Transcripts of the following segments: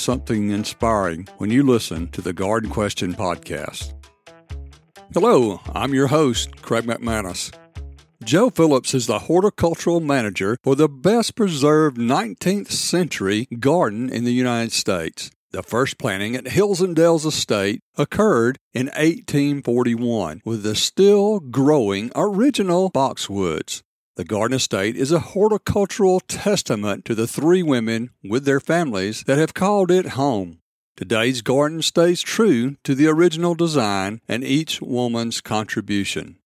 something inspiring when you listen to the Garden Question podcast. Hello, I'm your host, Craig McManus. Jo Phillips is the horticultural manager for the best preserved 19th century garden in the United States. The first planting at Hills and Dales Estate occurred in 1841 with the still growing original boxwoods. The Garden Estate is a horticultural testament to the three women with their families that have called it home. Today's garden stays true to the original design and each woman's contribution.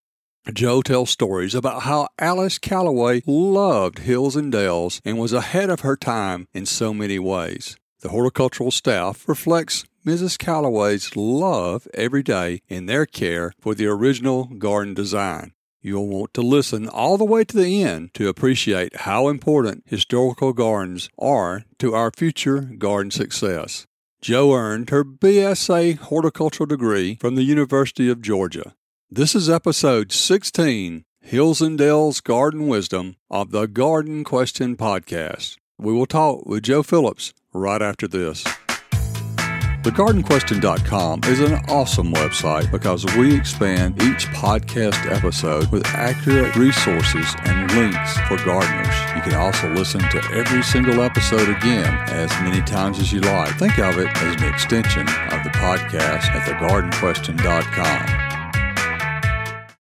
Jo tells stories about how Alice Callaway loved hills and dales and was ahead of her time in so many ways. The horticultural staff reflects Mrs. Callaway's love every day in their care for the original garden design. You'll want to listen all the way to the end to appreciate how important historical gardens are to our future garden success. Jo earned her BSA horticultural degree from the University of Georgia. This is episode 16 Hills and Dales Garden Wisdom of the Garden Question Podcast. We will talk with Jo Phillips right after this. TheGardenQuestion.com is an awesome website because we expand each podcast episode with accurate resources and links for gardeners. You can also listen to every single episode again as many times as you like. Think of it as an extension of the podcast at TheGardenQuestion.com.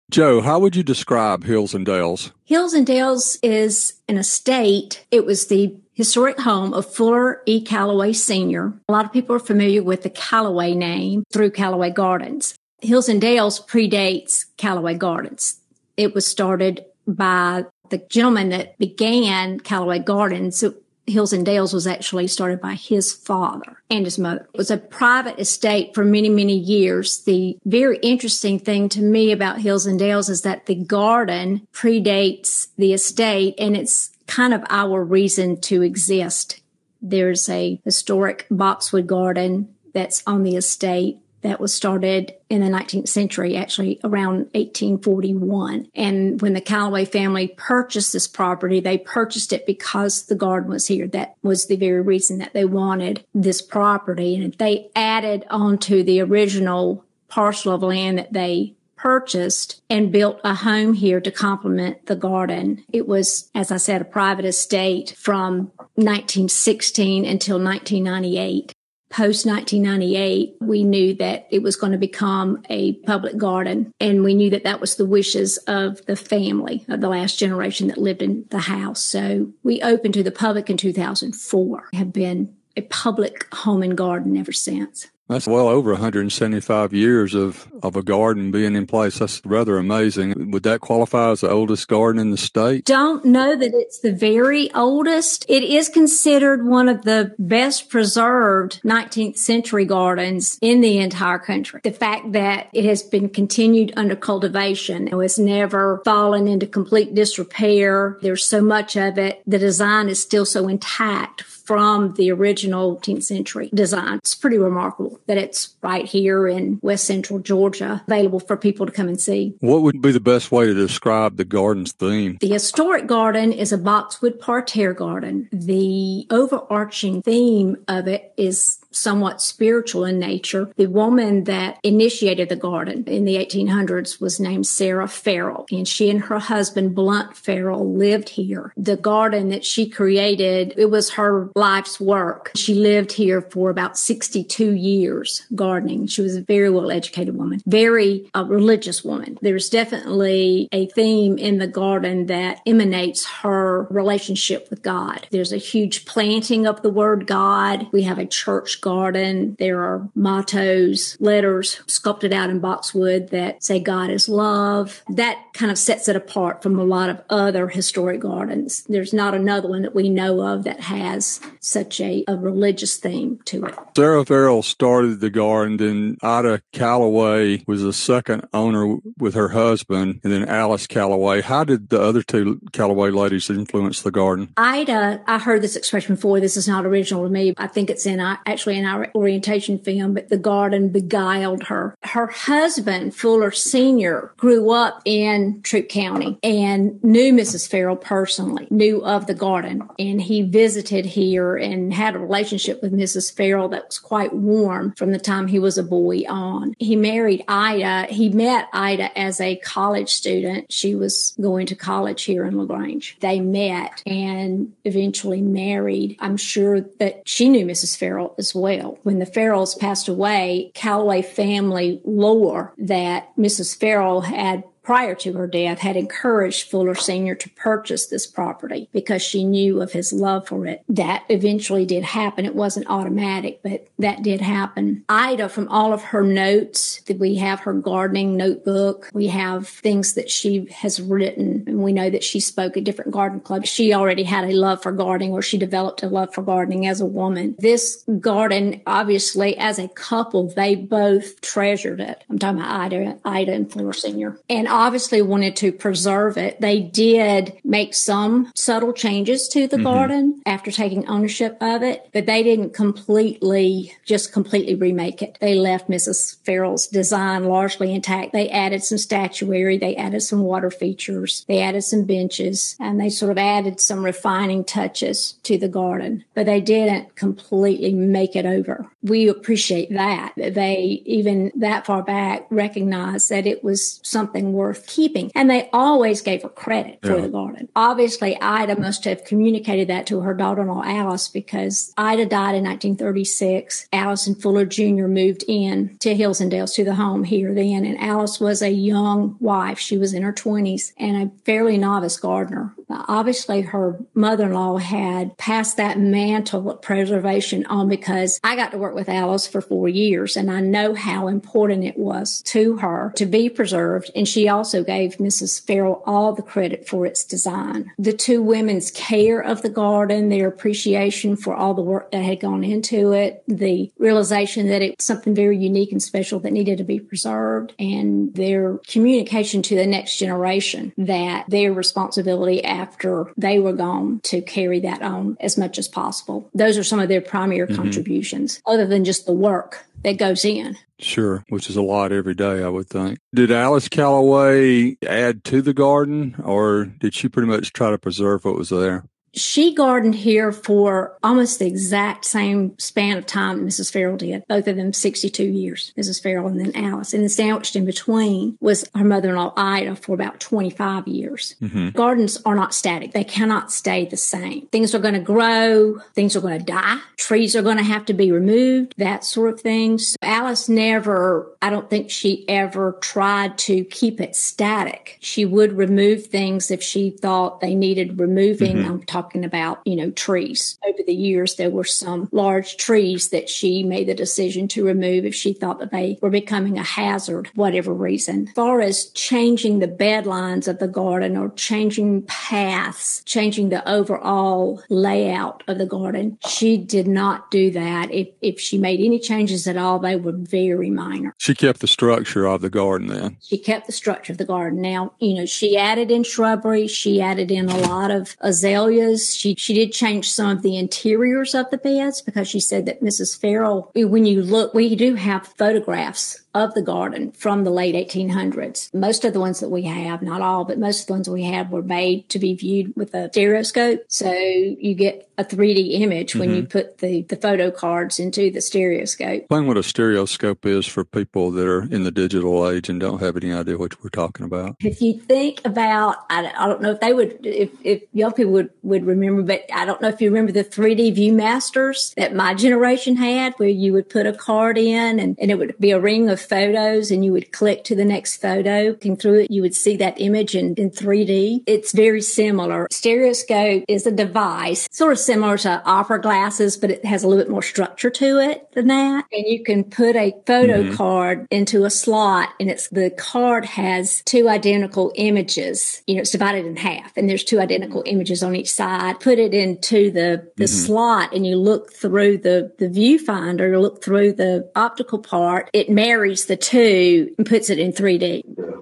Jo, how would you describe Hills and Dales? Hills and Dales is an estate. It was the historic home of Fuller E. Callaway Sr. A lot of people are familiar with the Callaway name through Callaway Gardens. Hills and Dales predates Callaway Gardens. It was started by the gentleman that began Callaway Gardens. Hills and Dales was actually started by his father and his mother. It was a private estate for many, many years. The very interesting thing to me about Hills and Dales is that the garden predates the estate and it's kind of our reason to exist. There's a historic boxwood garden that's on the estate that was started in the 19th century, actually around 1841. And when the Callaway family purchased this property, they purchased it because the garden was here. That was the very reason that they wanted this property. And they added onto the original parcel of land that they purchased and built a home here to complement the garden. It was, as I said, a private estate from 1916 until 1998. Post 1998, we knew that it was going to become a public garden. And we knew that that was the wishes of the family of the last generation that lived in the house. So we opened to the public in 2004, have been a public home and garden ever since. That's well over 175 years of, of a garden being in place. That's rather amazing. Would that qualify as the oldest garden in the state? Don't know that it's the very oldest. It is considered one of the best preserved 19th century gardens in the entire country. The fact that it has been continued under cultivation and has never fallen into complete disrepair. There's so much of it. The design is still so intact from the original 10th century design. It's pretty remarkable that it's right here in West Central Georgia, available for people to come and see. What would be the best way to describe the garden's theme? The historic garden is a boxwood parterre garden. The overarching theme of it is somewhat spiritual in nature. The woman that initiated the garden in the 1800s was named Sarah Farrell, and she and her husband, Blunt Farrell, lived here. The garden that she created, it was her life's work. She lived here for about 62 years gardening. She was a very well educated woman, very uh, religious woman. There's definitely a theme in the garden that emanates her relationship with God. There's a huge planting of the word God. We have a church garden. There are mottos, letters sculpted out in boxwood that say God is love. That kind of sets it apart from a lot of other historic gardens. There's not another one that we know of that has such a, a religious theme to it. Sarah Farrell started the garden, and Ida Callaway was the second owner with her husband, and then Alice Callaway. How did the other two Callaway ladies influence the garden? Ida, I heard this expression before. This is not original to me. I think it's in actually in our orientation film, but the garden beguiled her. Her husband, Fuller Sr., grew up in Troup County and knew Mrs. Farrell personally, knew of the garden, and he visited here and had a relationship with Mrs. Farrell that was quite warm from the time he was a boy on. He married Ida. He met Ida as a college student. She was going to college here in LaGrange. They met and eventually married. I'm sure that she knew Mrs. Farrell as well. When the Farrells passed away, Callaway family lore that Mrs. Farrell had prior to her death, had encouraged Fuller Sr. to purchase this property because she knew of his love for it. That eventually did happen. It wasn't automatic, but that did happen. Ida, from all of her notes, that we have her gardening notebook, we have things that she has written, and we know that she spoke at different garden clubs. She already had a love for gardening, or she developed a love for gardening as a woman. This garden, obviously, as a couple, they both treasured it. I'm talking about Ida, Ida and Fuller Sr. And obviously wanted to preserve it. They did make some subtle changes to the mm-hmm. garden after taking ownership of it, but they didn't completely, just completely remake it. They left Mrs. Farrell's design largely intact. They added some statuary, they added some water features, they added some benches, and they sort of added some refining touches to the garden, but they didn't completely make it over. We appreciate that. They even that far back recognized that it was something worth worth keeping. And they always gave her credit for yeah. the garden. Obviously, Ida must have communicated that to her daughter-in-law Alice because Ida died in 1936. Alice and Fuller Jr. moved in to Hills and Dales to the home here then. And Alice was a young wife. She was in her 20s and a fairly novice gardener. Uh, obviously, her mother-in-law had passed that mantle of preservation on because I got to work with Alice for four years and I know how important it was to her to be preserved. And she also gave Mrs. Farrell all the credit for its design. The two women's care of the garden, their appreciation for all the work that had gone into it, the realization that it was something very unique and special that needed to be preserved, and their communication to the next generation that their responsibility after they were gone to carry that on as much as possible. Those are some of their primary mm-hmm. contributions, other than just the work that goes in. Sure, which is a lot every day, I would think. Did Alice Callaway add to the garden, or did she pretty much try to preserve what was there? She gardened here for almost the exact same span of time that Mrs. Farrell did, both of them 62 years, Mrs. Farrell and then Alice. And then sandwiched in between was her mother in law, Ida, for about 25 years. Mm-hmm. Gardens are not static, they cannot stay the same. Things are going to grow, things are going to die, trees are going to have to be removed, that sort of thing. So Alice never, I don't think she ever tried to keep it static. She would remove things if she thought they needed removing. Mm-hmm. I'm talking talking about, you know, trees. Over the years, there were some large trees that she made the decision to remove if she thought that they were becoming a hazard, whatever reason. As far as changing the bed lines of the garden or changing paths, changing the overall layout of the garden, she did not do that. If, if she made any changes at all, they were very minor. She kept the structure of the garden then. She kept the structure of the garden. Now, you know, she added in shrubbery. She added in a lot of azaleas she she did change some of the interiors of the beds because she said that Mrs. Farrell, when you look, we do have photographs of the garden from the late 1800s. Most of the ones that we have, not all, but most of the ones we have were made to be viewed with a stereoscope. So you get a 3D image when mm-hmm. you put the, the photo cards into the stereoscope. Explain what a stereoscope is for people that are in the digital age and don't have any idea what we're talking about. If you think about, I, I don't know if they would, if, if young people would, would remember, but I don't know if you remember the 3D Viewmasters that my generation had where you would put a card in and, and it would be a ring of photos and you would click to the next photo. Looking through it, you would see that image in, in 3D. It's very similar. Stereoscope is a device sort of similar to opera glasses, but it has a little bit more structure to it than that. And you can put a photo mm-hmm. card into a slot and it's the card has two identical images. You know, it's divided in half and there's two identical images on each side. Put it into the, the mm-hmm. slot and you look through the, the viewfinder, look through the optical part. It marries the two and puts it in 3D.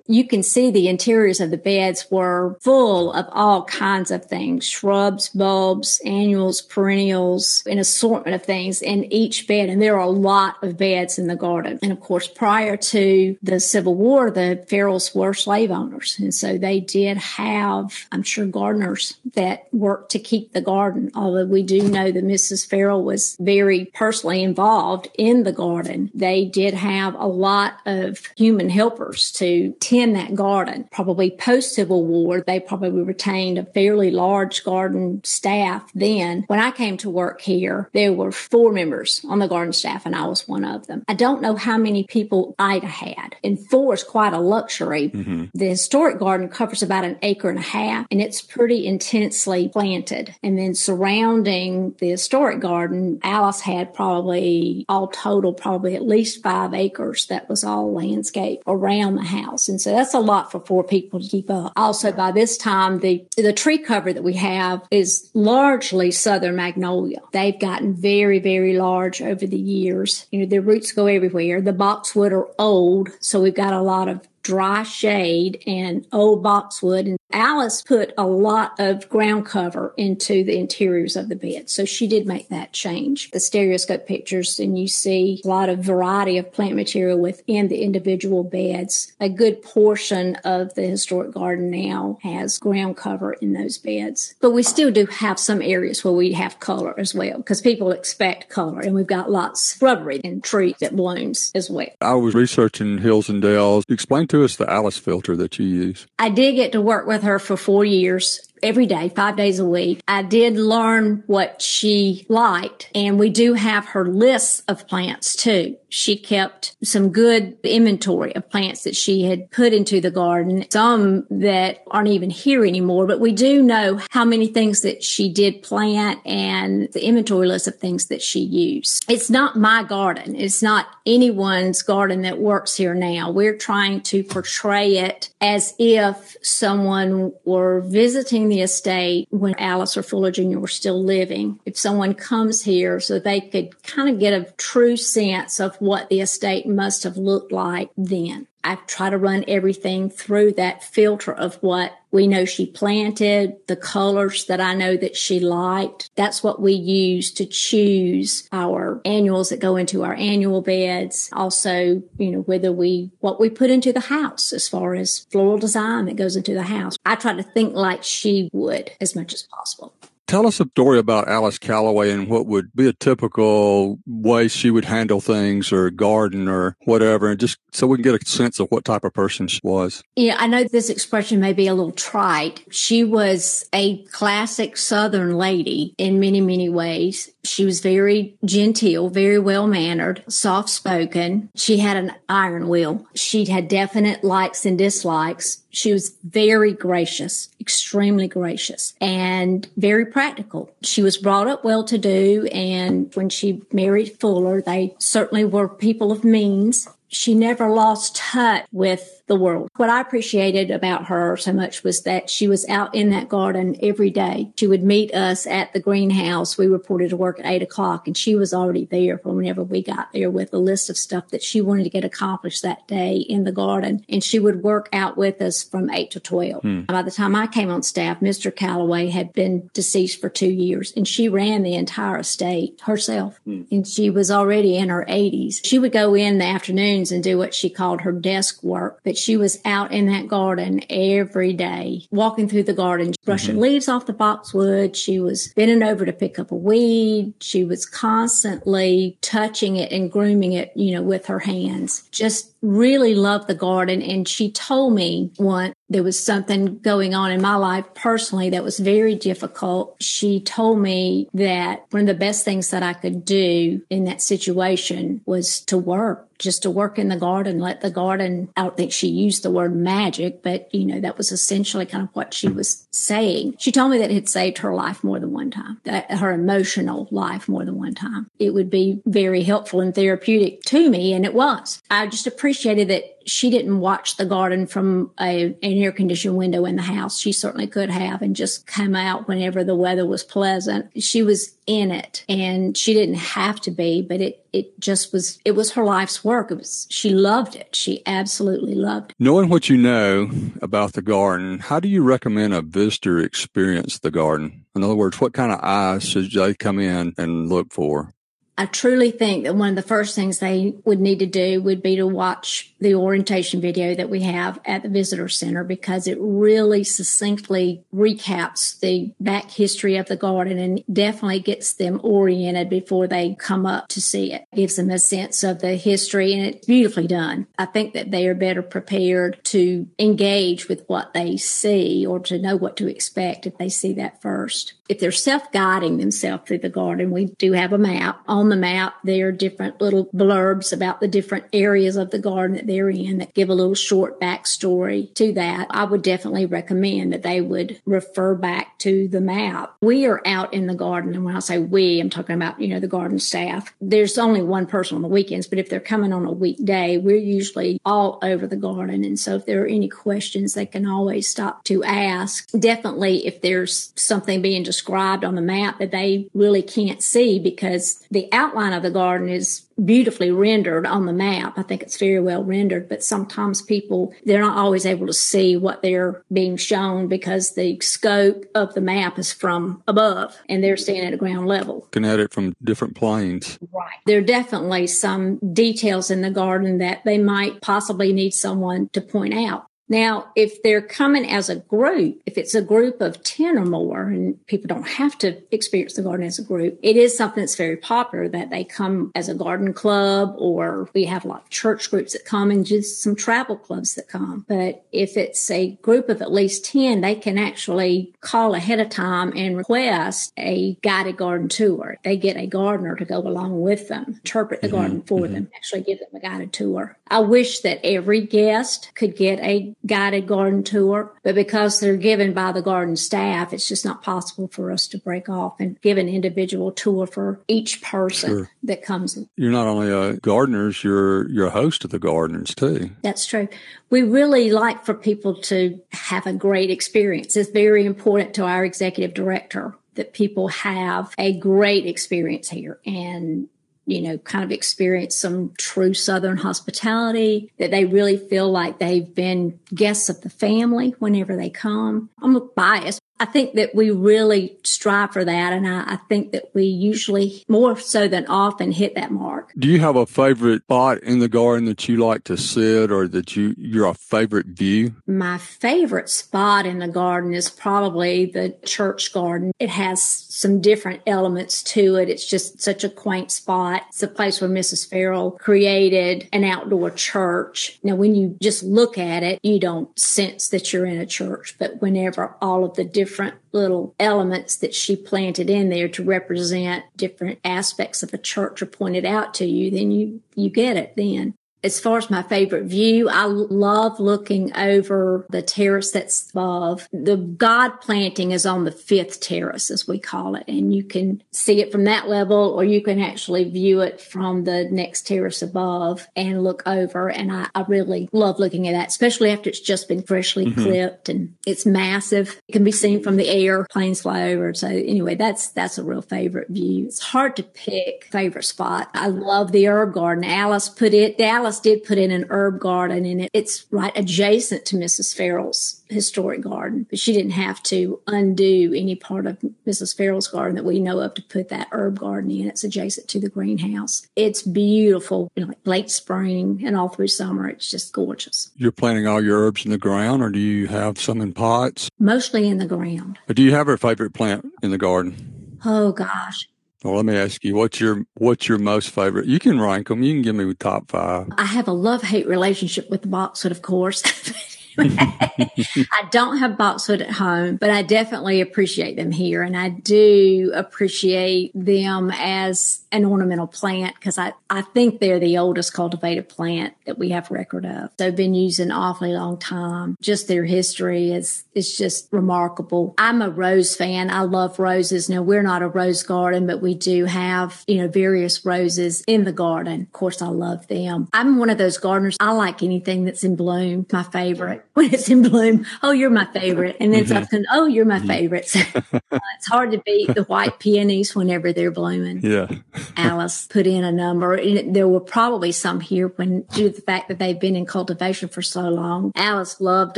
You can see the interiors of the beds were full of all kinds of things, shrubs, bulbs, annuals, perennials, an assortment of things in each bed. And there are a lot of beds in the garden. And of course, prior to the Civil War, the Farrells were slave owners. And so they did have, I'm sure, gardeners that worked to keep the garden. Although we do know that Mrs. Farrell was very personally involved in the garden, they did have a lot of human helpers to tend that garden. Probably post Civil War, they probably retained a fairly large garden staff then. When I came to work here, there were four members on the garden staff and I was one of them. I don't know how many people Ida had and four is quite a luxury. Mm-hmm. The historic garden covers about an acre and a half and it's pretty intensely planted. And then surrounding the historic garden, Alice had probably all total, probably at least five acres that was all landscape around the house. And so that's a lot for four people to keep up. Also, by this time, the, the tree cover that we have is largely southern magnolia. They've gotten very, very large over the years. You know, their roots go everywhere. The boxwood are old, so we've got a lot of dry shade and old boxwood. And Alice put a lot of ground cover into the interiors of the bed. So she did make that change. The stereoscope pictures and you see a lot of variety of plant material within the individual beds. A good portion of the historic garden now has ground cover in those beds. But we still do have some areas where we have color as well because people expect color and we've got lots of shrubbery and trees that blooms as well. I was researching hills and dales. Explain to us the Alice filter that you use. I did get to work with her for four years every day, five days a week. I did learn what she liked and we do have her lists of plants too. She kept some good inventory of plants that she had put into the garden, some that aren't even here anymore, but we do know how many things that she did plant and the inventory list of things that she used. It's not my garden. It's not anyone's garden that works here now. We're trying to portray it as if someone were visiting the estate when Alice or Fuller Jr. were still living. If someone comes here so they could kind of get a true sense of what the estate must have looked like then. I try to run everything through that filter of what we know she planted, the colors that I know that she liked. That's what we use to choose our annuals that go into our annual beds. Also, you know, whether we, what we put into the house as far as floral design that goes into the house. I try to think like she would as much as possible. Tell us a story about Alice Callaway and what would be a typical way she would handle things or garden or whatever, and just so we can get a sense of what type of person she was. Yeah, I know this expression may be a little trite. She was a classic Southern lady in many, many ways. She was very genteel, very well mannered, soft spoken. She had an iron will. She had definite likes and dislikes. She was very gracious, extremely gracious, and very practical. She was brought up well to do, and when she married Fuller, they certainly were people of means she never lost touch with the world. What I appreciated about her so much was that she was out in that garden every day. She would meet us at the greenhouse. We reported to work at eight o'clock and she was already there for whenever we got there with a list of stuff that she wanted to get accomplished that day in the garden. And she would work out with us from eight to 12. Hmm. By the time I came on staff, Mr. Callaway had been deceased for two years and she ran the entire estate herself. Hmm. And she was already in her eighties. She would go in the afternoons and do what she called her desk work, but she was out in that garden every day, walking through the garden, brushing mm-hmm. leaves off the boxwood. She was bending over to pick up a weed. She was constantly touching it and grooming it, you know, with her hands. Just really loved the garden. And she told me once there was something going on in my life personally that was very difficult. She told me that one of the best things that I could do in that situation was to work just to work in the garden, let the garden, I don't think she used the word magic, but you know, that was essentially kind of what she was saying. She told me that it had saved her life more than one time, that her emotional life more than one time. It would be very helpful and therapeutic to me. And it was. I just appreciated that she didn't watch the garden from a, an air conditioned window in the house. She certainly could have and just come out whenever the weather was pleasant. She was in it and she didn't have to be, but it, it just was, it was her life's work. It was, she loved it. She absolutely loved it. Knowing what you know about the garden, how do you recommend a visitor experience the garden? In other words, what kind of eyes should they come in and look for? I truly think that one of the first things they would need to do would be to watch the orientation video that we have at the visitor center because it really succinctly recaps the back history of the garden and definitely gets them oriented before they come up to see it. Gives them a sense of the history and it's beautifully done. I think that they are better prepared to engage with what they see or to know what to expect if they see that first. If they're self-guiding themselves through the garden, we do have a map on the map, there are different little blurbs about the different areas of the garden that they're in that give a little short backstory to that. I would definitely recommend that they would refer back to the map. We are out in the garden. And when I say we, I'm talking about, you know, the garden staff. There's only one person on the weekends, but if they're coming on a weekday, we're usually all over the garden. And so if there are any questions, they can always stop to ask. Definitely if there's something being described on the map that they really can't see because the outline of the garden is beautifully rendered on the map. I think it's very well rendered, but sometimes people, they're not always able to see what they're being shown because the scope of the map is from above and they're seeing at a ground level. Looking at it from different planes. Right. There are definitely some details in the garden that they might possibly need someone to point out. Now, if they're coming as a group, if it's a group of 10 or more, and people don't have to experience the garden as a group, it is something that's very popular that they come as a garden club, or we have a lot of church groups that come and just some travel clubs that come. But if it's a group of at least 10, they can actually call ahead of time and request a guided garden tour. They get a gardener to go along with them, interpret the mm-hmm. garden for mm-hmm. them, actually give them a guided tour. I wish that every guest could get a guided garden tour, but because they're given by the garden staff, it's just not possible for us to break off and give an individual tour for each person sure. that comes. You're not only a gardeners, you're you're a host of the gardens too. That's true. We really like for people to have a great experience. It's very important to our executive director that people have a great experience here and you know, kind of experience some true Southern hospitality, that they really feel like they've been guests of the family whenever they come. I'm biased, I think that we really strive for that. And I, I, think that we usually more so than often hit that mark. Do you have a favorite spot in the garden that you like to sit or that you, you're a favorite view? My favorite spot in the garden is probably the church garden. It has some different elements to it. It's just such a quaint spot. It's a place where Mrs. Farrell created an outdoor church. Now, when you just look at it, you don't sense that you're in a church, but whenever all of the different different little elements that she planted in there to represent different aspects of a church are pointed out to you, then you, you get it then. As far as my favorite view, I love looking over the terrace that's above. The God planting is on the fifth terrace, as we call it, and you can see it from that level, or you can actually view it from the next terrace above and look over. And I, I really love looking at that, especially after it's just been freshly mm-hmm. clipped and it's massive. It can be seen from the air, planes fly over. So anyway, that's that's a real favorite view. It's hard to pick favorite spot. I love the herb garden. Alice put it. Alice did put in an herb garden and it. It's right adjacent to Mrs. Farrell's historic garden, but she didn't have to undo any part of Mrs. Farrell's garden that we know of to put that herb garden in. It's adjacent to the greenhouse. It's beautiful, you know, like late spring and all through summer. It's just gorgeous. You're planting all your herbs in the ground or do you have some in pots? Mostly in the ground. do you have a favorite plant in the garden? Oh gosh. Well, let me ask you, what's your what's your most favorite? You can rank them. You can give me the top five. I have a love hate relationship with the boxwood, of course. I don't have boxwood at home, but I definitely appreciate them here. And I do appreciate them as an ornamental plant because I, I think they're the oldest cultivated plant that we have record of. They've been used an awfully long time. Just their history is, is just remarkable. I'm a rose fan. I love roses. Now we're not a rose garden, but we do have, you know, various roses in the garden. Of course, I love them. I'm one of those gardeners. I like anything that's in bloom. My favorite when it's in bloom. Oh, you're my favorite. And then mm-hmm. something, oh, you're my mm-hmm. favorite. So, uh, it's hard to beat the white peonies whenever they're blooming. Yeah. Alice put in a number. And there were probably some here when, due to the fact that they've been in cultivation for so long. Alice loved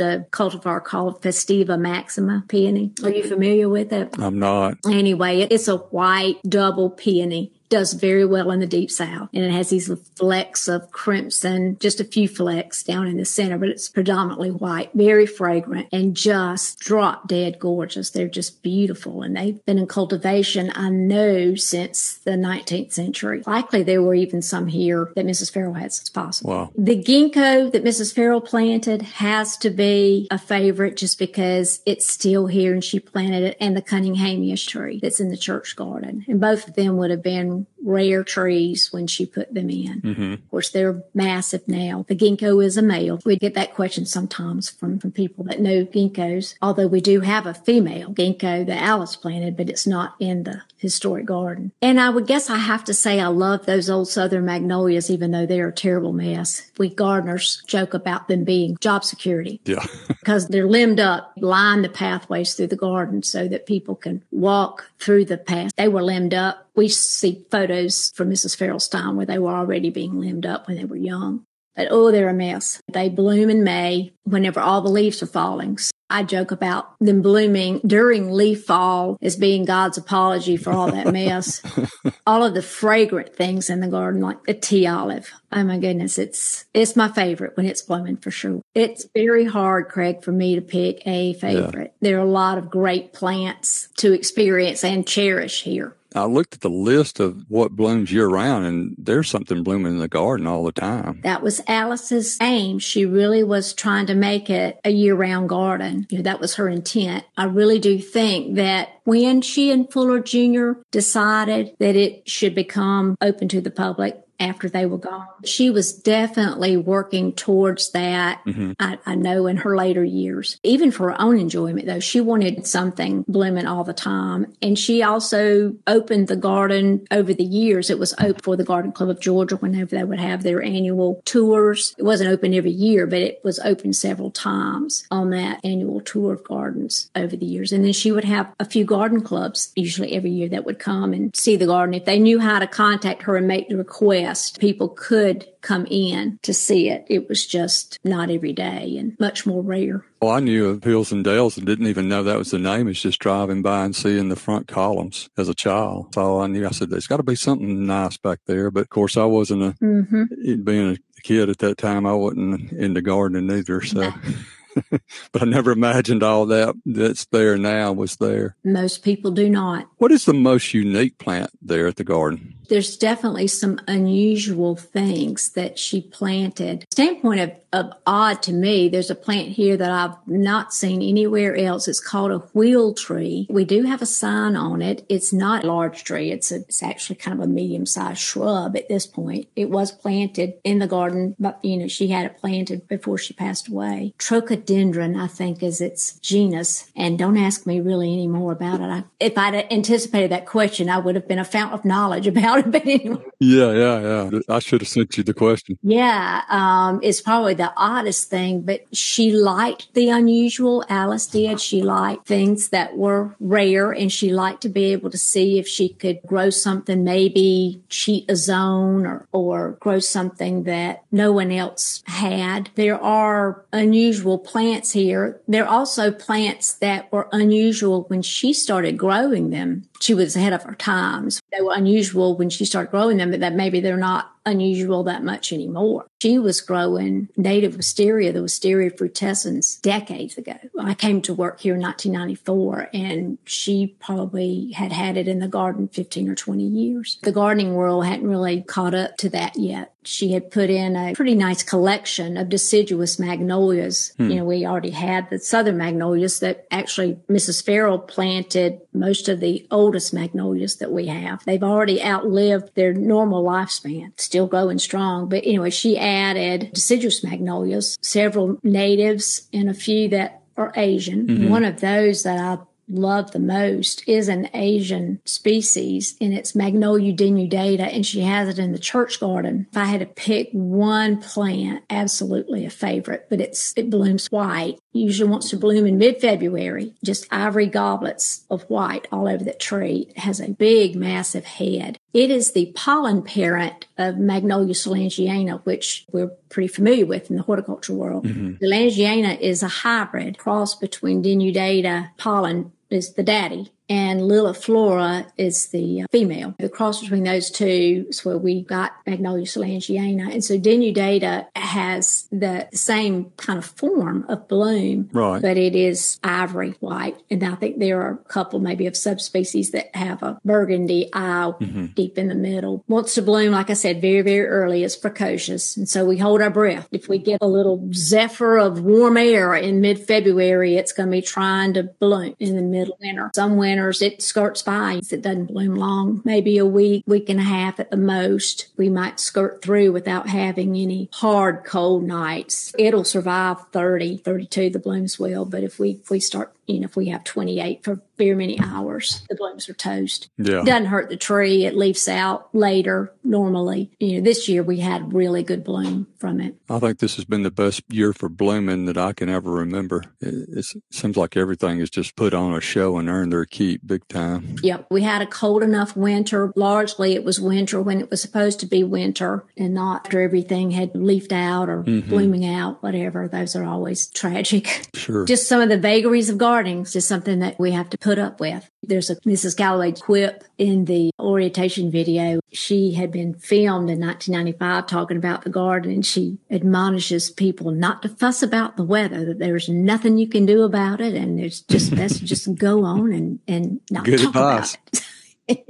a cultivar called Festiva Maxima peony. Are you familiar with it? I'm not. Anyway, it's a white double peony does very well in the deep south. And it has these flecks of crimson, just a few flecks down in the center, but it's predominantly white, very fragrant and just drop dead gorgeous. They're just beautiful. And they've been in cultivation, I know, since the 19th century. Likely there were even some here that Mrs. Farrell had It's possible. Wow. The ginkgo that Mrs. Farrell planted has to be a favorite just because it's still here and she planted it and the Cunninghamia's tree that's in the church garden. And both of them would have been um, rare trees when she put them in. Mm-hmm. Of course, they're massive now. The ginkgo is a male. We get that question sometimes from, from people that know ginkgos, although we do have a female ginkgo that Alice planted, but it's not in the historic garden. And I would guess I have to say I love those old southern magnolias, even though they're a terrible mess. We gardeners joke about them being job security. Yeah. because they're limbed up, line the pathways through the garden so that people can walk through the path. They were limbed up we see photos from Mrs. Farrell's time where they were already being limbed up when they were young. But oh, they're a mess. They bloom in May whenever all the leaves are falling. So I joke about them blooming during leaf fall as being God's apology for all that mess. all of the fragrant things in the garden, like the tea olive. Oh my goodness, it's it's my favorite when it's blooming for sure. It's very hard, Craig, for me to pick a favorite. Yeah. There are a lot of great plants to experience and cherish here. I looked at the list of what blooms year round, and there's something blooming in the garden all the time. That was Alice's aim. She really was trying to make it a year round garden. You know, that was her intent. I really do think that when she and Fuller Jr. decided that it should become open to the public, after they were gone. She was definitely working towards that. Mm-hmm. I, I, know in her later years, even for her own enjoyment, though, she wanted something blooming all the time. And she also opened the garden over the years. It was open for the Garden Club of Georgia whenever they would have their annual tours. It wasn't open every year, but it was open several times on that annual tour of gardens over the years. And then she would have a few garden clubs, usually every year, that would come and see the garden. If they knew how to contact her and make the request, people could come in to see it. It was just not every day and much more rare. Well, I knew of Hills and Dales and didn't even know that was the name. It's just driving by and seeing the front columns as a child. That's all I knew. I said, there's got to be something nice back there. But of course, I wasn't a, mm-hmm. being a kid at that time, I wasn't into gardening either. So. but I never imagined all that that's there now was there. Most people do not. What is the most unique plant there at the garden? There's definitely some unusual things that she planted. Standpoint of, of odd to me, there's a plant here that I've not seen anywhere else. It's called a wheel tree. We do have a sign on it. It's not a large tree. It's a, it's actually kind of a medium sized shrub at this point. It was planted in the garden, but you know, she had it planted before she passed away. Trochodendron, I think is its genus. And don't ask me really any more about it. I, if I'd anticipated that question, I would have been a fountain of knowledge about but anyway. Yeah, yeah, yeah. I should have sent you the question. Yeah, um, it's probably the oddest thing, but she liked the unusual. Alice did. She liked things that were rare, and she liked to be able to see if she could grow something, maybe cheat a zone or, or grow something that no one else had. There are unusual plants here. There are also plants that were unusual when she started growing them she was ahead of her times. They were unusual when she started growing them, but that maybe they're not unusual that much anymore. She was growing native wisteria, the wisteria frutescens, decades ago. I came to work here in 1994 and she probably had had it in the garden 15 or 20 years. The gardening world hadn't really caught up to that yet she had put in a pretty nice collection of deciduous magnolias. Hmm. You know, we already had the southern magnolias that actually Mrs. Farrell planted most of the oldest magnolias that we have. They've already outlived their normal lifespan, still going strong. But anyway, she added deciduous magnolias, several natives and a few that are Asian. Mm-hmm. One of those that I love the most is an Asian species and it's Magnolia denudata and she has it in the church garden. If I had to pick one plant, absolutely a favorite, but it's, it blooms white. Usually wants to bloom in mid-February, just ivory goblets of white all over the tree. It has a big, massive head. It is the pollen parent of Magnolia soulangeana, which we're pretty familiar with in the horticulture world. Mm-hmm. Soulangeana is a hybrid cross between denudata pollen is the daddy and Liliiflora is the uh, female. The cross between those two is where we got Magnolia soulangeana. And so denudata has the same kind of form of bloom, right. but it is ivory white. And I think there are a couple maybe of subspecies that have a burgundy eye mm-hmm. deep in the middle. Wants to bloom, like I said, very, very early. It's precocious. And so we hold our breath. If we get a little zephyr of warm air in mid-February, it's going to be trying to bloom in the middle winter. Some winter winters, it skirts by. It doesn't bloom long, maybe a week, week and a half at the most. We might skirt through without having any hard cold nights. It'll survive 30, 32, the blooms will. But if we, if we start you know, if we have 28 for very many hours, the blooms are toast. Yeah. Doesn't hurt the tree. It leaves out later normally. You know, this year we had really good bloom from it. I think this has been the best year for blooming that I can ever remember. It, seems like everything is just put on a show and earned their keep big time. Yep. We had a cold enough winter. Largely it was winter when it was supposed to be winter and not after everything had leafed out or mm-hmm. blooming out, whatever. Those are always tragic. Sure. Just some of the vagaries of gardening warnings is something that we have to put up with. There's a Mrs. Callaway quip in the orientation video. She had been filmed in 1995 talking about the garden and she admonishes people not to fuss about the weather, that there's nothing you can do about it. And it's just best to just go on and, and not Good talk advice. about it.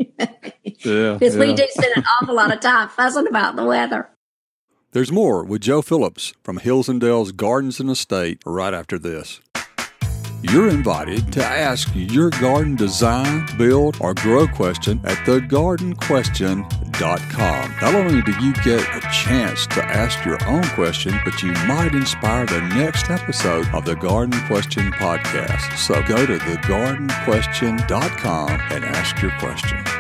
yeah, because yeah. we do spend an awful lot of time fussing about the weather. There's more with Jo Phillips from Hills and Dales Gardens and Estate right after this. You're invited to ask your garden design, build, or grow question at thegardenquestion.com. Not only do you get a chance to ask your own question, but you might inspire the next episode of the Garden Question podcast. So go to thegardenquestion.com and ask your question.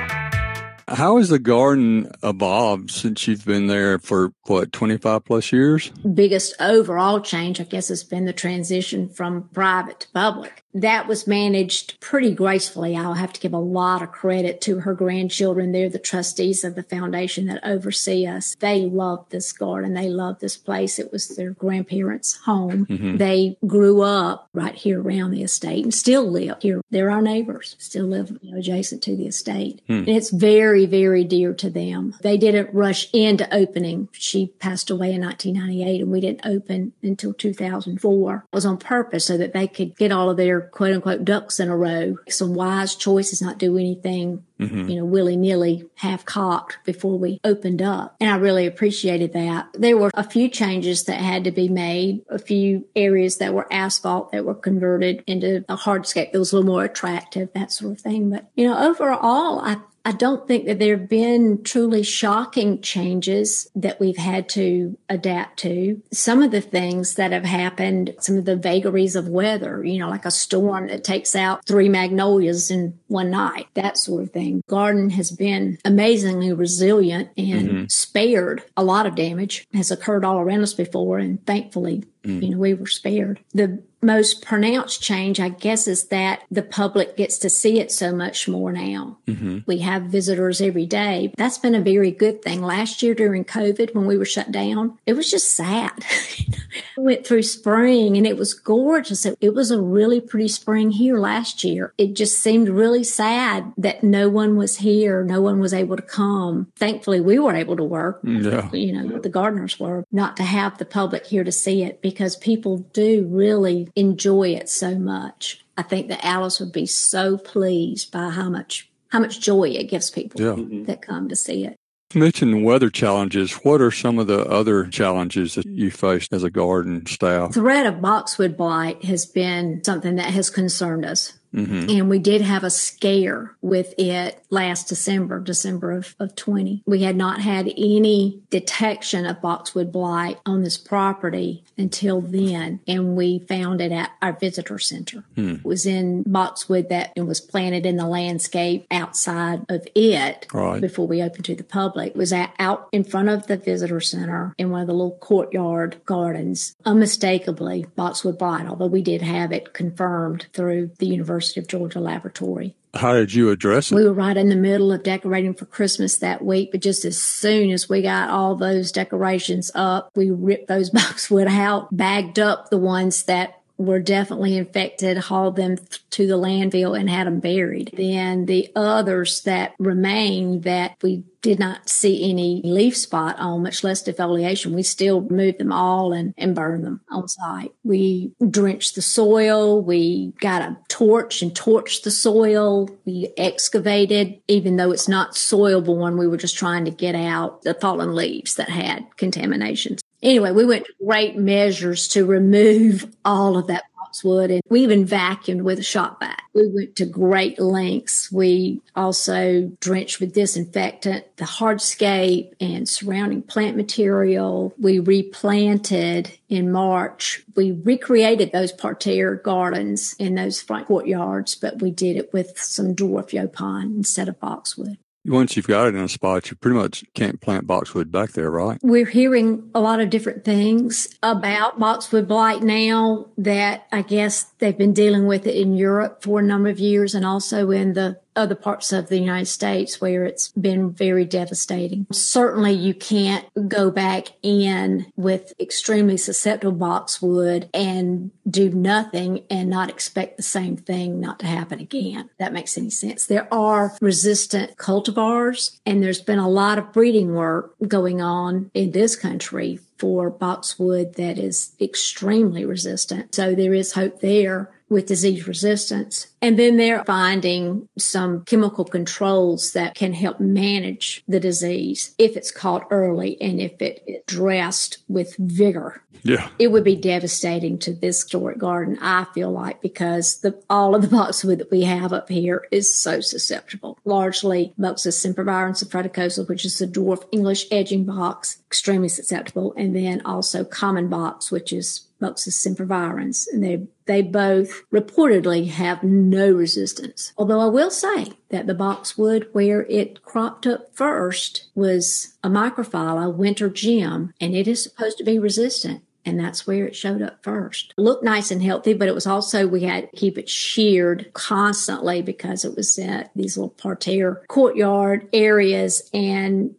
How has the garden evolved since you've been there for what, 25 plus years? Biggest overall change, I guess, has been the transition from private to public that was managed pretty gracefully. I'll have to give a lot of credit to her grandchildren. They're the trustees of the foundation that oversee us. They love this garden. They love this place. It was their grandparents' home. Mm-hmm. They grew up right here around the estate and still live here. They're our neighbors, still live you know, adjacent to the estate. Hmm. And it's very, very dear to them. They didn't rush into opening. She passed away in 1998 and we didn't open until 2004. It was on purpose so that they could get all of their quote unquote ducks in a row, some wise choices, not do anything, mm-hmm. you know, willy nilly, half cocked before we opened up. And I really appreciated that. There were a few changes that had to be made, a few areas that were asphalt that were converted into a hardscape that was a little more attractive, that sort of thing. But, you know, overall, I I don't think that there have been truly shocking changes that we've had to adapt to. Some of the things that have happened, some of the vagaries of weather, you know, like a storm that takes out three magnolias in one night, that sort of thing. Garden has been amazingly resilient and mm-hmm. spared a lot of damage has occurred all around us before. And thankfully, Mm. You know, we were spared. The most pronounced change, I guess, is that the public gets to see it so much more now. Mm-hmm. We have visitors every day. That's been a very good thing. Last year during COVID, when we were shut down, it was just sad. went through spring and it was gorgeous. It, it was a really pretty spring here last year. It just seemed really sad that no one was here. No one was able to come. Thankfully, we were able to work. Yeah. You know, the gardeners were not to have the public here to see it because people do really enjoy it so much. I think that Alice would be so pleased by how much how much joy it gives people Yeah. that come to see it. Mentioned weather challenges. What are some of the other challenges that you faced as a garden staff? threat of boxwood blight has been something that has concerned us. Mm-hmm. And we did have a scare with it last December, December of, of 20. We had not had any detection of boxwood blight on this property until then. And we found it at our visitor center. It was in boxwood that it was planted in the landscape outside of it Right. before we opened to the public. It was at, out in front of the visitor center in one of the little courtyard gardens. Unmistakably boxwood blight, although we did have it confirmed through the University of Georgia laboratory. How did you address it? We were right in the middle of decorating for Christmas that week, but just as soon as we got all those decorations up, we ripped those boxwood out, bagged up the ones that were definitely infected, hauled them to the landfill and had them buried. Then the others that remained that we did not see any leaf spot on, much less defoliation. We still moved them all and, and burned them on site. We drenched the soil. We got a torch and torched the soil. We excavated, even though it's not soil borne, we were just trying to get out the fallen leaves that had contaminations. Anyway, we went to great measures to remove all of that boxwood and we even vacuumed with a shop vac. We went to great lengths. We also drenched with disinfectant the hardscape and surrounding plant material. We replanted in March. We recreated those parterre gardens in those front courtyards, but we did it with some dwarf yaupon instead of boxwood. Once you've got it in a spot, you pretty much can't plant boxwood back there, right? We're hearing a lot of different things about boxwood blight now that I guess they've been dealing with it in Europe for a number of years and also in the other parts of the United States where it's been very devastating. Certainly you can't go back in with extremely susceptible boxwood and do nothing and not expect the same thing not to happen again. That makes any sense. There are resistant cultivars and there's been a lot of breeding work going on in this country for boxwood that is extremely resistant. So there is hope there with disease resistance. And then they're finding some chemical controls that can help manage the disease if it's caught early and if it dressed with vigor. Yeah. It would be devastating to this historic garden, I feel like, because the, all of the boxwood that we have up here is so susceptible. Largely Buxus sempervirens and suffruticosa, which is the dwarf English edging box, extremely susceptible, and then also common box, which is Buxus sempervirens, and they they both reportedly have no resistance. Although I will say that the boxwood where it cropped up first was a microphylla, winter gem, and it is supposed to be resistant. And that's where it showed up first. Looked nice and healthy, but it was also, we had to keep it sheared constantly because it was at these little parterre courtyard areas and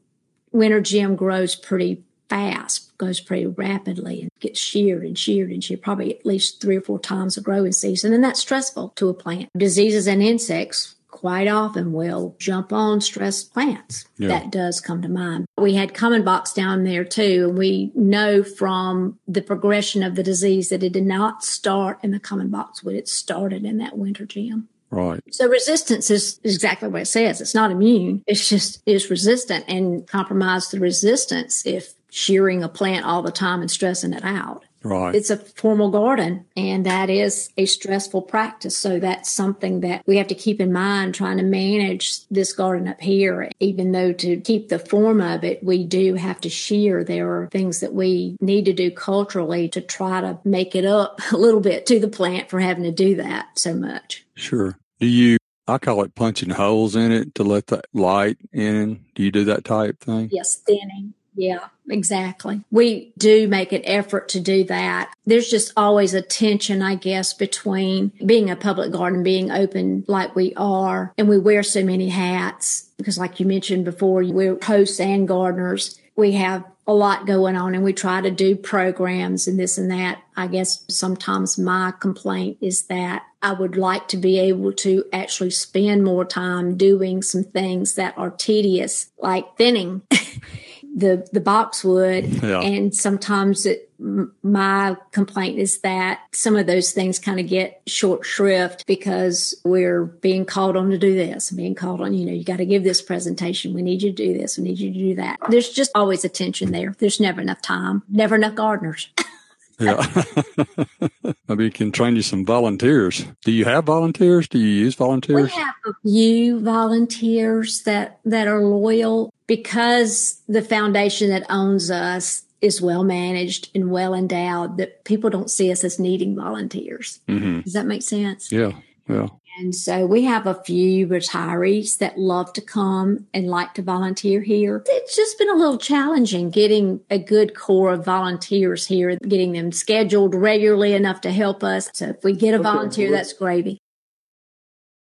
winter gem grows pretty fast, goes pretty rapidly and gets sheared and sheared and sheared probably at least three or four times a growing season. And that's stressful to a plant. Diseases and insects quite often will jump on stressed plants. Yeah. That does come to mind. We had common box down there too, and we know from the progression of the disease that it did not start in the common box. boxwood. It started in that winter gem. Right. So resistance is exactly what it says. It's not immune. It's just is resistant and compromise the resistance if shearing a plant all the time and stressing it out. Right. It's a formal garden and that is a stressful practice. So that's something that we have to keep in mind trying to manage this garden up here. Even though to keep the form of it, we do have to shear. There are things that we need to do culturally to try to make it up a little bit to the plant for having to do that so much. Sure. Do you, I call it punching holes in it to let the light in. Do you do that type thing? Yes, thinning. Yeah, exactly. We do make an effort to do that. There's just always a tension, I guess, between being a public garden, being open like we are, and we wear so many hats because, like you mentioned before, we're hosts and gardeners. We have a lot going on and we try to do programs and this and that. I guess sometimes my complaint is that I would like to be able to actually spend more time doing some things that are tedious, like thinning. the the boxwood yeah. and sometimes it, my complaint is that some of those things kind of get short shrift because we're being called on to do this and being called on you know you got to give this presentation we need you to do this we need you to do that there's just always a tension there there's never enough time never enough gardeners yeah. Maybe you can train you some volunteers. Do you have volunteers? Do you use volunteers? We have a few volunteers that, that are loyal because the foundation that owns us is well managed and well endowed that people don't see us as needing volunteers. Mm-hmm. Does that make sense? Yeah. Yeah. And so we have a few retirees that love to come and like to volunteer here. It's just been a little challenging getting a good core of volunteers here, getting them scheduled regularly enough to help us. So if we get a volunteer, that's gravy.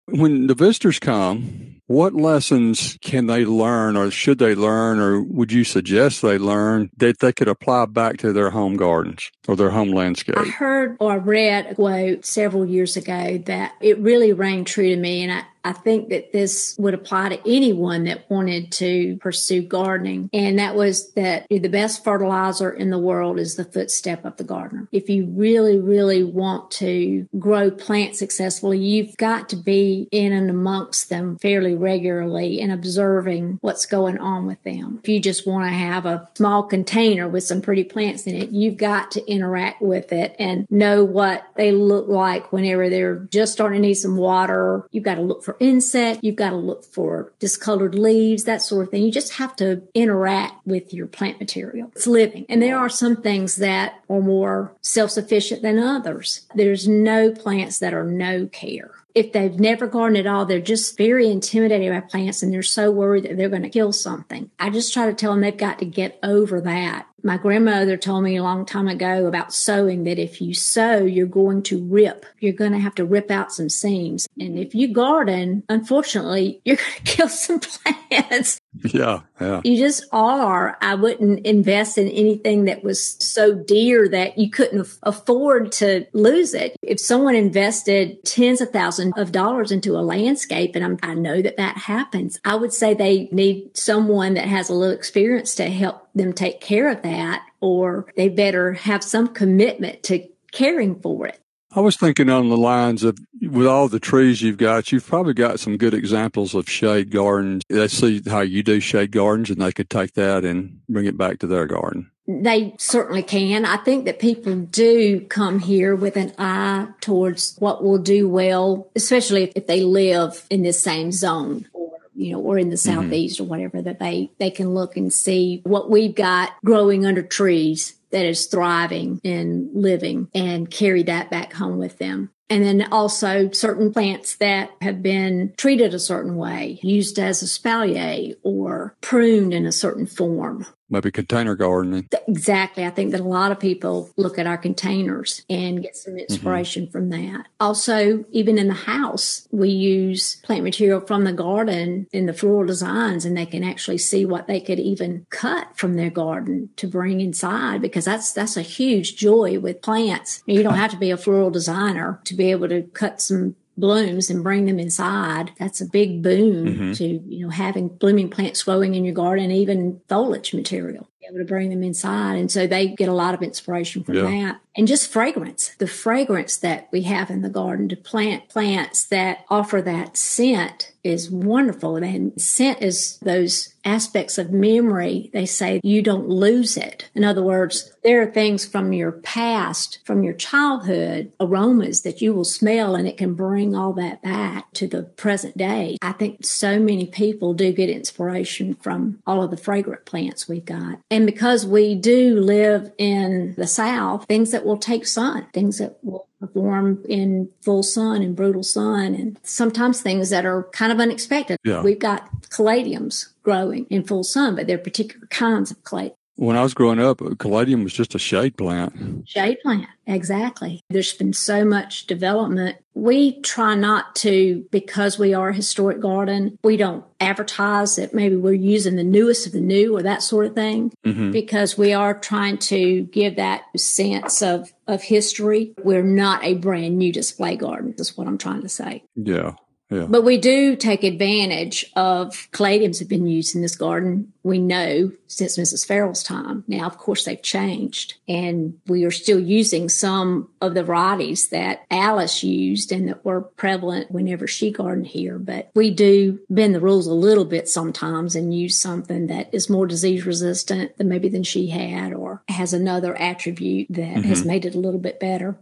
When the visitors come, what lessons can they learn or should they learn or would you suggest they learn that they could apply back to their home gardens or their home landscape? I heard or read a quote several years ago that it really rang true to me and I, I think that this would apply to anyone that wanted to pursue gardening. And that was that the best fertilizer in the world is the footstep of the gardener. If you really, really want to grow plants successfully, you've got to be in and amongst them fairly regularly and observing what's going on with them. If you just want to have a small container with some pretty plants in it, you've got to interact with it and know what they look like whenever they're just starting to need some water. You've got to look for for insect. You've got to look for discolored leaves, that sort of thing. You just have to interact with your plant material. It's living. And there are some things that are more self-sufficient than others. There's no plants that are no care if they've never gardened at all, they're just very intimidated by plants and they're so worried that they're going to kill something. I just try to tell them they've got to get over that my grandmother told me a long time ago about sewing that if you sew, you're going to rip. You're going to have to rip out some seams. And if you garden, unfortunately, you're going to kill some plants. Yeah, yeah. You just are. I wouldn't invest in anything that was so dear that you couldn't afford to lose it. If someone invested tens of thousands of dollars into a landscape, and I'm, I know that that happens, I would say they need someone that has a little experience to help them take care of that, or they better have some commitment to caring for it. I was thinking on the lines of with all the trees you've got, you've probably got some good examples of shade gardens. They see how you do shade gardens and they could take that and bring it back to their garden. They certainly can. I think that people do come here with an eye towards what will do well, especially if they live in this same zone you know, or in the mm-hmm. southeast mm-hmm. or whatever, that they they can look and see what we've got growing under trees that is thriving and living and carry that back home with them. And then also certain plants that have been treated a certain way, used as a espalier or pruned in a certain form maybe container gardening. Exactly. I think that a lot of people look at our containers and get some inspiration mm-hmm. from that. Also, even in the house, we use plant material from the garden in the floral designs and they can actually see what they could even cut from their garden to bring inside because that's that's a huge joy with plants. You don't have to be a floral designer to be able to cut some blooms and bring them inside. That's a big boon mm-hmm. to, you know, having blooming plants growing in your garden, even foliage material, able to bring them inside. And so they get a lot of inspiration from yeah. that. And just fragrance, the fragrance that we have in the garden to plant plants that offer that scent is wonderful. And scent is those aspects of memory. They say you don't lose it. In other words, there are things from your past, from your childhood, aromas that you will smell and it can bring all that back to the present day. I think so many people do get inspiration from all of the fragrant plants we've got. And because we do live in the South, things that will take sun, things that will perform in full sun and brutal sun and sometimes things that are kind of unexpected. Yeah. We've got caladiums growing in full sun, but they're particular kinds of caladiums. When I was growing up, caladium was just a shade plant. Shade plant, exactly. There's been so much development. We try not to, because we are a historic garden, we don't advertise that maybe we're using the newest of the new or that sort of thing, mm-hmm. because we are trying to give that sense of, of history. We're not a brand new display garden, is what I'm trying to say. Yeah. Yeah. But we do take advantage of caladiums have been used in this garden. We know since Mrs. Ferrell's time. Now, of course, they've changed and we are still using some of the varieties that Alice used and that were prevalent whenever she gardened here. But we do bend the rules a little bit sometimes and use something that is more disease resistant than maybe than she had or has another attribute that mm-hmm. has made it a little bit better.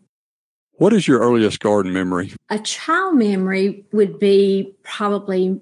What is your earliest garden memory? A child memory would be probably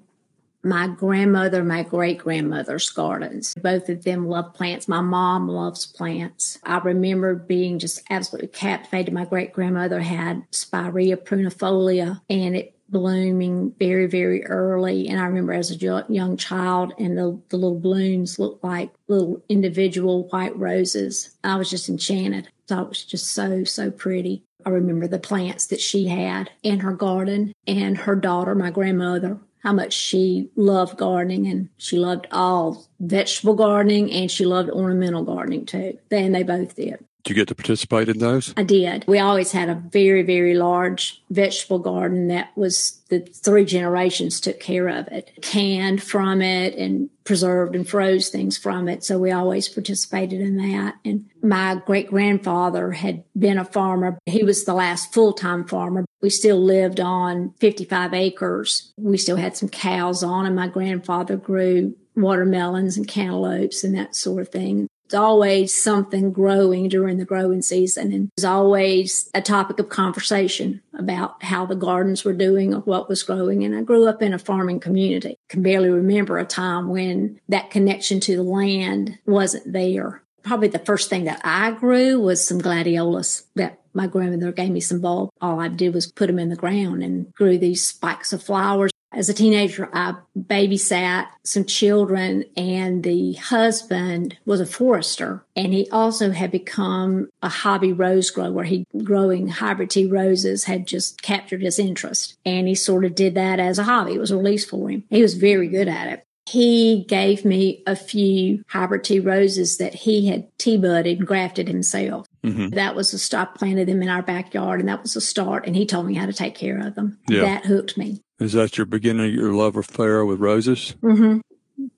my grandmother, my great grandmother's gardens. Both of them love plants. My mom loves plants. I remember being just absolutely captivated. My great grandmother had Spirea prunifolia and it blooming very, very early. And I remember as a young child, and the, the little blooms looked like little individual white roses. I was just enchanted. I Thought it was just so, so pretty. I remember the plants that she had in her garden and her daughter, my grandmother, how much she loved gardening and she loved all vegetable gardening and she loved ornamental gardening too. And they both did. You get to participate in those? I did. We always had a very, very large vegetable garden that was the three generations took care of it, canned from it and preserved and froze things from it. So we always participated in that. And my great grandfather had been a farmer. He was the last full time farmer. We still lived on 55 acres. We still had some cows on and my grandfather grew watermelons and cantaloupes and that sort of thing. It's always something growing during the growing season. And there's always a topic of conversation about how the gardens were doing or what was growing. And I grew up in a farming community. Can barely remember a time when that connection to the land wasn't there. Probably the first thing that I grew was some gladiolus that my grandmother gave me some bulb. All I did was put them in the ground and grew these spikes of flowers as a teenager, I babysat some children and the husband was a forester and he also had become a hobby rose grower. He growing hybrid tea roses had just captured his interest and he sort of did that as a hobby. It was a release for him. He was very good at it he gave me a few hybrid tea roses that he had tea budded and grafted himself. Mm-hmm. That was a start. Planted them in our backyard, and that was a start. And he told me how to take care of them. Yeah. That hooked me. Is that your beginning of your love affair with roses? Mm-hmm.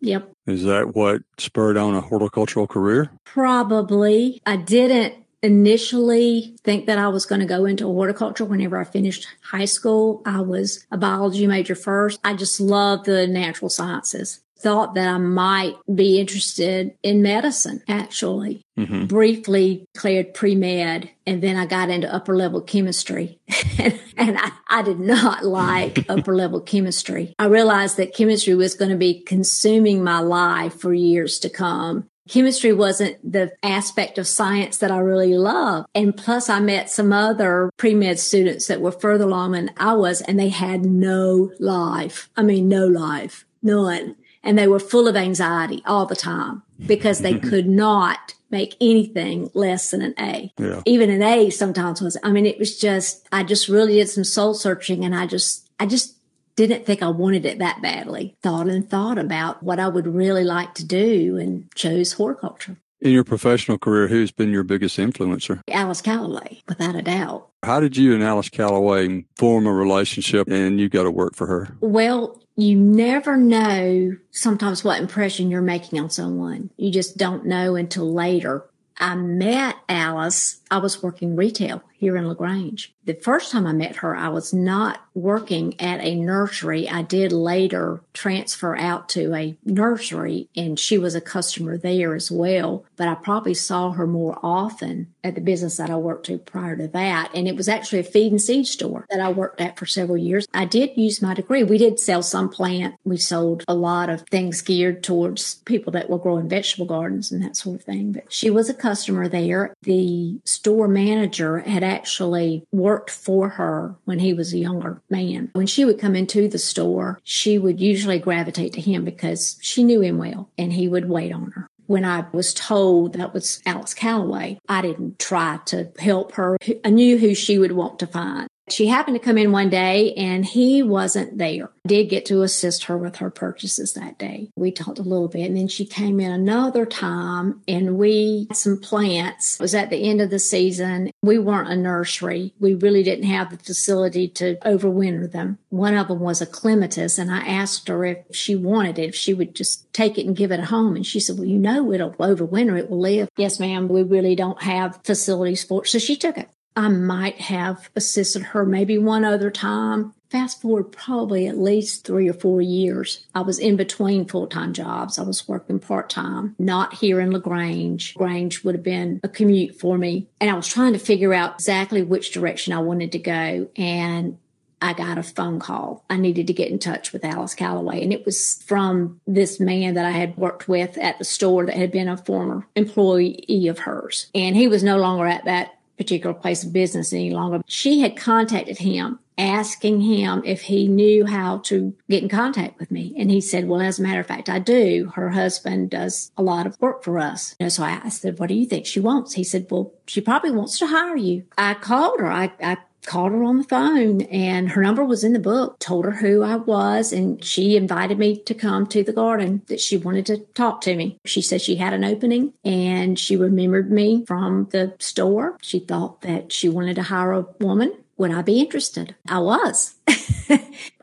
Yep. Is that what spurred on a horticultural career? Probably. I didn't initially think that I was going to go into horticulture whenever I finished high school. I was a biology major first. I just loved the natural sciences. Thought that I might be interested in medicine, actually. Mm-hmm. Briefly cleared pre med, and then I got into upper level chemistry. and, I, I did not like upper level chemistry. I realized that chemistry was going to be consuming my life for years to come chemistry wasn't the aspect of science that I really loved. And plus I met some other pre-med students that were further along than I was and they had no life. I mean, no life, none. And they were full of anxiety all the time because they could not make anything less than an A. Yeah. Even an A sometimes was, I mean, it was just, I just really did some soul searching and I just, I just didn't think I wanted it that badly. Thought and thought about what I would really like to do and chose horticulture. In your professional career, who's been your biggest influencer? Alice Callaway, without a doubt. How did you and Alice Callaway form a relationship and you got to work for her? Well, you never know sometimes what impression you're making on someone. You just don't know until later. I met Alice. I was working retail here in LaGrange. The first time I met her, I was not working at a nursery. I did later transfer out to a nursery and she was a customer there as well. But I probably saw her more often at the business that I worked to prior to that. And it was actually a feed and seed store that I worked at for several years. I did use my degree. We did sell some plant. We sold a lot of things geared towards people that were growing vegetable gardens and that sort of thing. But she was a customer there. The store manager had actually worked for her when he was a younger man. When she would come into the store, she would usually gravitate to him because she knew him well and he would wait on her. When I was told that was Alice Callaway, I didn't try to help her. I knew who she would want to find. She happened to come in one day and he wasn't there. Did get to assist her with her purchases that day. We talked a little bit and then she came in another time and we had some plants. It was at the end of the season. We weren't a nursery. We really didn't have the facility to overwinter them. One of them was a clematis and I asked her if she wanted it, if she would just take it and give it a home. And she said, well, you know, it'll overwinter. It will live. Yes, ma'am. We really don't have facilities for it. So she took it. I might have assisted her maybe one other time. Fast forward probably at least three or four years. I was in between full time jobs. I was working part time, not here in LaGrange. Grange would have been a commute for me. And I was trying to figure out exactly which direction I wanted to go. And I got a phone call. I needed to get in touch with Alice Callaway. And it was from this man that I had worked with at the store that had been a former employee of hers. And he was no longer at that particular place of business any longer. She had contacted him asking him if he knew how to get in contact with me. And he said, well, as a matter of fact, I do. Her husband does a lot of work for us. Know, so I, I said, what do you think she wants? He said, well, she probably wants to hire you. I called her. I, I called her on the phone and her number was in the book, told her who I was, and she invited me to come to the garden that she wanted to talk to me. She said she had an opening and she remembered me from the store. She thought that she wanted to hire a woman. Would I be interested? I was.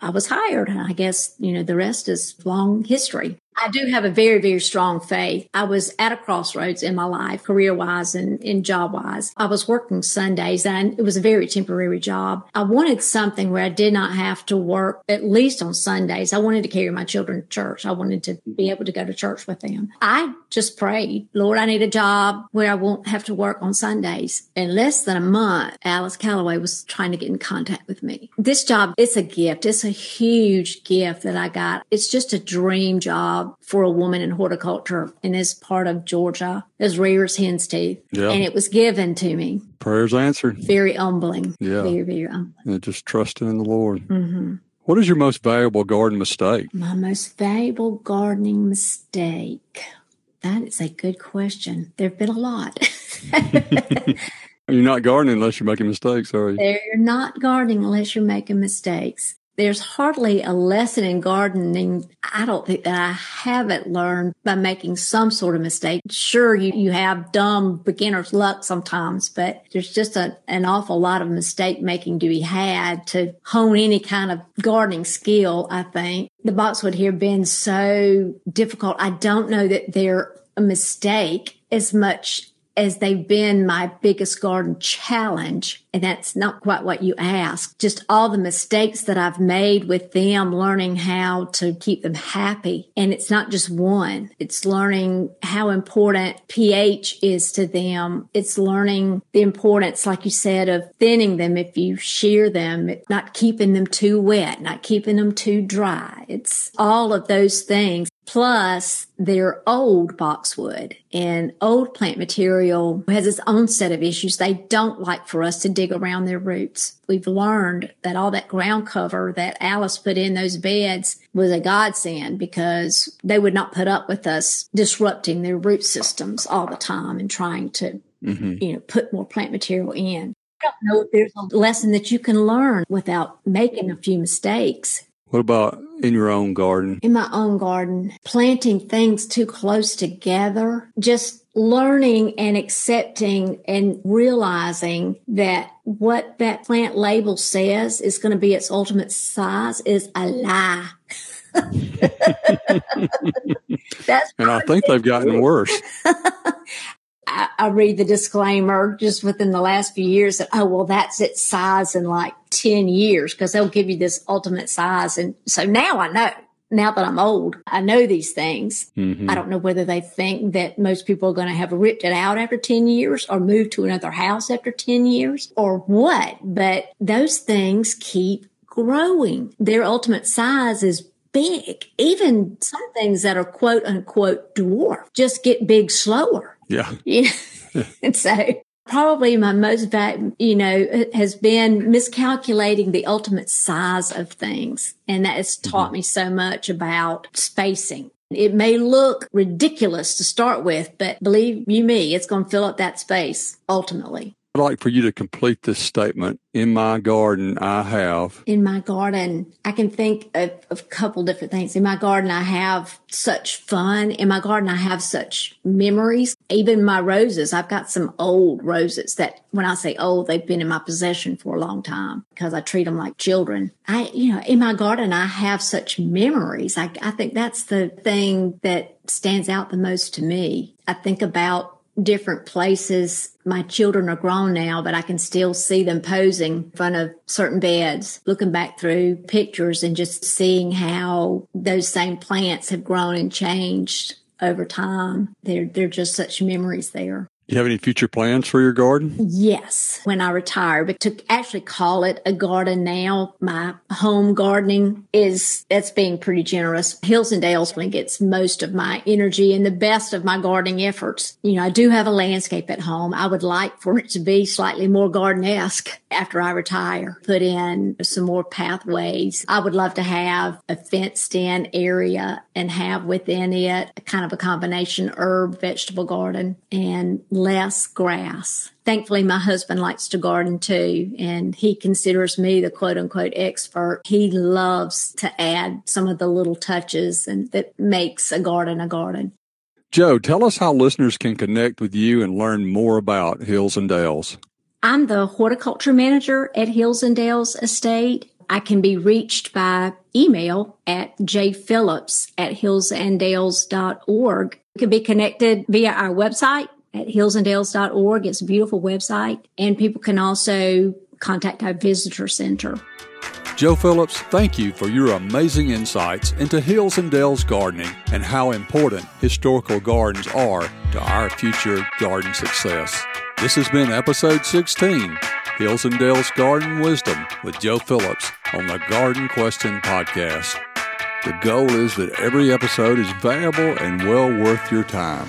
I was hired. I guess, you know, the rest is long history. I do have a very, very strong faith. I was at a crossroads in my life, career wise and in job wise. I was working Sundays and it was a very temporary job. I wanted something where I did not have to work at least on Sundays. I wanted to carry my children to church. I wanted to be able to go to church with them. I just prayed, Lord, I need a job where I won't have to work on Sundays. In less than a month, Alice Callaway was trying to get in contact with me. This job, it's a gift. It's a huge gift that I got. It's just a dream job for a woman in horticulture in this part of Georgia as rare as hen's teeth. Yeah. And it was given to me. Prayers answered. Very humbling. Yeah. Very, very humbling. And just trusting in the Lord. Mm-hmm. What is your most valuable garden mistake? My most valuable gardening mistake. That is a good question. There have been a lot. You're not gardening unless you're making mistakes, are you? You're not gardening unless you're making mistakes there's hardly a lesson in gardening I don't think that I haven't learned by making some sort of mistake. Sure, you, you have dumb beginner's luck sometimes, but there's just a, an awful lot of mistake making to be had to hone any kind of gardening skill, I think. The boxwood here been so difficult. I don't know that they're a mistake as much as they've been my biggest garden challenge. And that's not quite what you asked. Just all the mistakes that I've made with them, learning how to keep them happy. And it's not just one. It's learning how important pH is to them. It's learning the importance, like you said, of thinning them if you shear them, not keeping them too wet, not keeping them too dry. It's all of those things. Plus, they're old boxwood and old plant material has its own set of issues. They don't like for us to dig around their roots. We've learned that all that ground cover that Alice put in those beds was a godsend because they would not put up with us disrupting their root systems all the time and trying to, mm-hmm. you know, put more plant material in. I don't know if there's a lesson that you can learn without making a few mistakes. What about in your own garden? In my own garden, planting things too close together, just learning and accepting and realizing that what that plant label says is going to be its ultimate size is a lie. That's and I think they've gotten worse. I, I, read the disclaimer just within the last few years that, oh, well, that's its size in like 10 years because they'll give you this ultimate size. And so now I know. Now that I'm old, I know these things. Mm-hmm. I don't know whether they think that most people are going to have ripped it out after 10 years or moved to another house after 10 years or what, but those things keep growing. Their ultimate size is big. Even some things that are quote unquote dwarf just get big slower. Yeah. Yeah. and so probably my most, bad you know, has been miscalculating the ultimate size of things. And that has taught mm-hmm. me so much about spacing. It may look ridiculous to start with, but believe you me, it's going to fill up that space ultimately. I'd like for you to complete this statement. In my garden, I have. In my garden, I can think of, of a couple different things. In my garden, I have such fun. In my garden, I have such memories. Even my roses, I've got some old roses that when I say old, they've been in my possession for a long time because I treat them like children. I, you know, in my garden, I have such memories. I, I think that's the thing that stands out the most to me. I think about different places. My children are grown now, but I can still see them posing in front of certain beds, looking back through pictures and just seeing how those same plants have grown and changed over time. They're, they're just such memories there. You have any future plans for your garden? Yes, when I retire, but to actually call it a garden now, my home gardening is that's being pretty generous. Hills and Dales when gets most of my energy and the best of my gardening efforts. You know, I do have a landscape at home. I would like for it to be slightly more garden-esque after I retire. Put in some more pathways. I would love to have a fenced in area and have within it kind of a combination herb vegetable garden and less grass. Thankfully, my husband likes to garden too, and he considers me the quote unquote expert. He loves to add some of the little touches and that makes a garden a garden. Jo, tell us how listeners can connect with you and learn more about Hills and Dales. I'm the horticulture manager at Hills and Dales Estate. I can be reached by email at jphillips at hillsanddales.org. You can be connected via our website, at hillsanddales.org. It's a beautiful website. And people can also contact our visitor center. Jo Phillips, thank you for your amazing insights into Hills and Dales gardening and how important historical gardens are to our future garden success. This has been episode 16, Hills and Dales Garden Wisdom with Jo Phillips on the Garden Question Podcast. The goal is that every episode is valuable and well worth your time